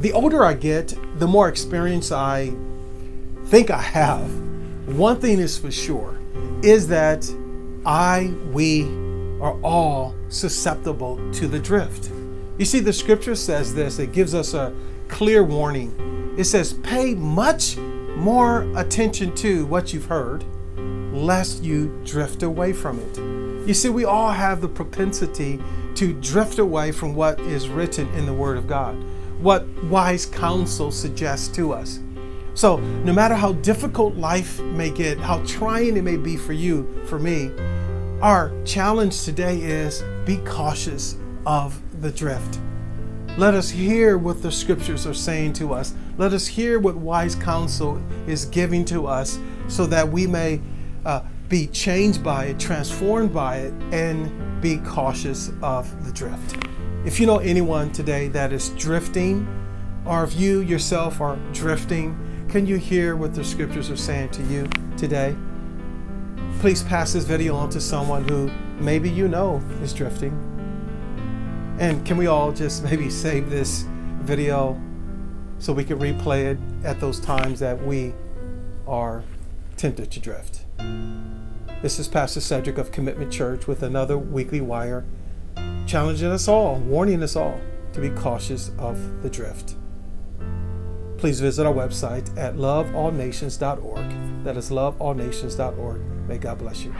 the older I get, the more experience I think I have. One thing is for sure is that I, we are all susceptible to the drift. You see, the scripture says this, it gives us a clear warning. It says, pay much more attention to what you've heard, lest you drift away from it. You see, we all have the propensity to drift away from what is written in the Word of God, what wise counsel suggests to us. So, no matter how difficult life may get, how trying it may be for you, for me, our challenge today is be cautious of the drift. Let us hear what the scriptures are saying to us. Let us hear what wise counsel is giving to us so that we may uh, be changed by it, transformed by it, and be cautious of the drift. If you know anyone today that is drifting, or if you yourself are drifting, can you hear what the scriptures are saying to you today? Please pass this video on to someone who maybe you know is drifting. And can we all just maybe save this video so we can replay it at those times that we are tempted to drift? This is Pastor Cedrick of Commitment Church with another weekly wire, challenging us all, warning us all to be cautious of the drift. Please visit our website at loveallnations.org. That is loveallnations.org. May God bless you.